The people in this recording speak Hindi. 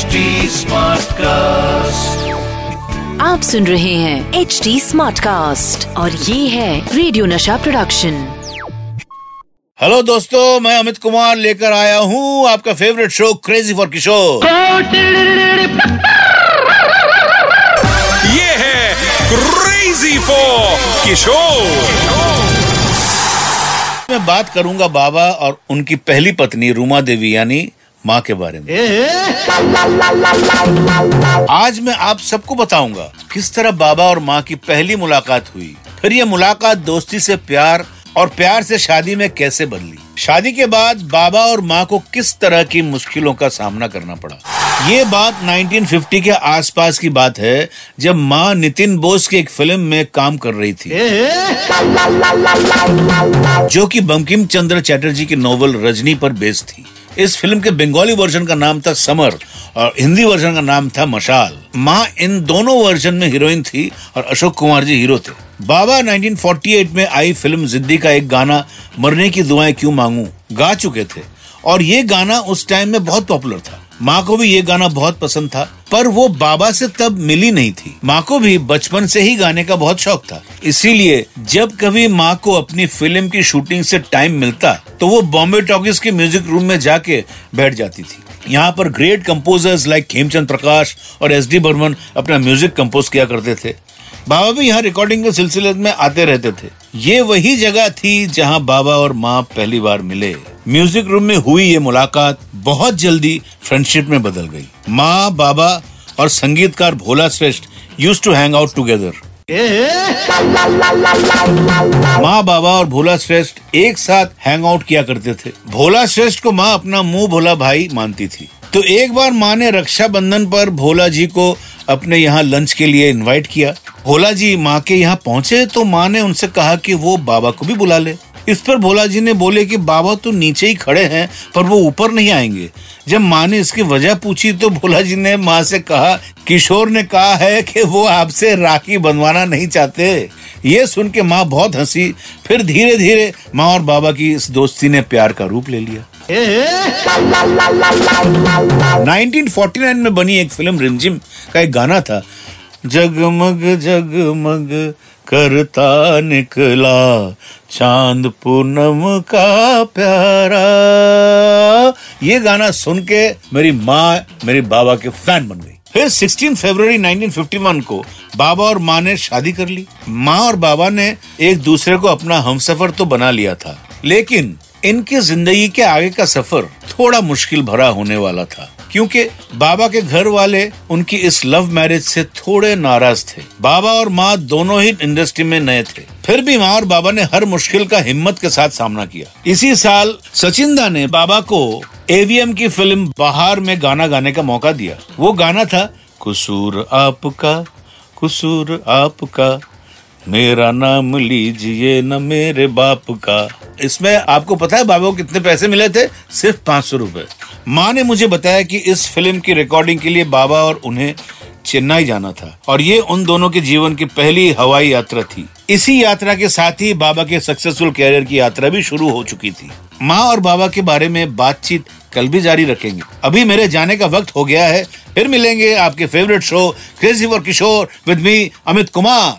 HD कास्ट आप सुन रहे हैं एच डी स्मार्ट कास्ट और ये है रेडियो नशा प्रोडक्शन हेलो दोस्तों मैं अमित कुमार लेकर आया हूँ आपका favourite show crazy for Kishore ये है क्रेजी फॉर किशोर मैं बात करूँगा बाबा और उनकी पहली पत्नी रूमा देवी यानी माँ के बारे में। आज मैं आप सबको बताऊँगा किस तरह बाबा और माँ की पहली मुलाकात हुई। फिर ये मुलाकात दोस्ती से प्यार और प्यार से शादी में कैसे बदली। शादी के बाद बाबा और माँ को किस तरह की मुश्किलों का सामना करना पड़ा। ये बात 1950 के आसपास की बात है जब माँ नितिन बोस की एक फ़िल्म में काम कर रही थी। जो कि बंकिम चंद्र चैटर्जी की नोवेल रजनी पर बेस्ड थी। इस फ़िल्म के बंगाली वर्जन का नाम था समर और हिंदी वर्जन का नाम था मशाल। माँ इन दोनों वर्जन में हीरोइन थी और अशोक कुमार जी हीरो थे। बाबा 1948 में आई फ़िल्म जिद्दी का एक गाना, मरने की दुआएँ क्यों मांगू, गा चुके थे। और ये गाना उस टाइम में बहुत पॉपुलर था। माँ को भी ये गाना बहुत पसंद था। पर वो बाबा से तब मिली नहीं थी। माँ को भी बचपन से ही गाने का बहुत शौक था। इसीलिए जब कभी माँ को अपनी फ़िल्म की शूटिंग से टाइम मिलता तो वो बॉम्बे टॉकीज के म्यूज़िक रूम में जाके बैठ जाती थी। यहाँ पर great composers like Khemchand Prakash और एस डी बर्मन अपना म्यूज़िक कंपोज किया करते थे। बाबा भी यहाँ रिकॉर्डिंग के सिलसिले में आते रहते थे। ये वही जगह थी जहाँ बाबा और माँ पहली बार मिले। म्यूज़िक रूम में हुई ये मुलाकात बहुत जल्दी फ्रेंडशिप में बदल गई। माँ, बाबा और संगीतकार Bhola Shreshtha use to hang out together माँ, बाबा और भोला श्रेष्ठ एक साथ हैंग आउट किया करते थे। भोला श्रेष्ठ को माँ अपना मुँह भोला भाई मानती थी। तो एक बार माँ ने रक्षाबंधन पर भोला जी को अपने यहाँ लंच के लिए इनवाइट किया। भोला जी माँ के यहाँ पहुँचे तो माँ ने उनसे कहा कि वो बाबा को भी बुला ले। इस पर भोला जी ने बोले कि, बाबा तो नीचे ही खड़े हैं, पर वो ऊपर नहीं आएँगे। जब माँ ने इसकी वजह पूछी तो भोला जी ने माँ से कहा, किशोर ने कहा है कि वो आपसे राखी बनवाना नहीं चाहते। ये सुन के माँ बहुत हँसी। फिर धीरे धीरे माँ और बाबा की इस दोस्ती ने प्यार का रूप ले लिया। 1949 में बनी एक फ़िल्म रिमझिम का एक गाना था, जगमग जगमग करता निकला चाँद पूनम का प्यारा। ये गाना सुन के मेरी माँ, मेरे बाबा के फ़ैन बन गई। फिर 16 फरवरी 1951 को बाबा और माँ ने शादी कर ली। माँ और बाबा ने एक दूसरे को अपना हमसफर तो बना लिया था, लेकिन इनकी ज़िंदगी के आगे का सफ़र थोड़ा मुश्किल भरा होने वाला था। क्योंकि बाबा के घर वाले उनकी इस लव मैरिज से थोड़े नाराज़ थे। बाबा और माँ दोनों ही इंडस्ट्री में नए थे। फिर भी माँ और बाबा ने हर मुश्किल का हिम्मत के साथ सामना किया। इसी साल सचिंदा ने बाबा को एवीएम की फ़िल्म बहार में गाना गाने का मौका दिया। वो गाना था, कुसूर आपका कुसूर आपका मेरा नाम लीजिए न मेरे बाप का। इसमें आपको पता है बाबा को कितने पैसे मिले थे? सिर्फ़ पाँच सौ रूपए। माँ ने मुझे बताया कि इस फ़िल्म की रिकॉर्डिंग के लिए बाबा और उन्हें चेन्नई जाना था। और ये उन दोनों के जीवन की पहली हवाई यात्रा थी। इसी यात्रा के साथ ही बाबा के सक्सेसफुल कैरियर की यात्रा भी शुरू हो चुकी थी। माँ और बाबा के बारे में बातचीत कल भी जारी रखेंगे। अभी मेरे जाने का वक्त हो गया है। फिर मिलेंगे आपके favourite show crazy for Kishore with me Amit Kumar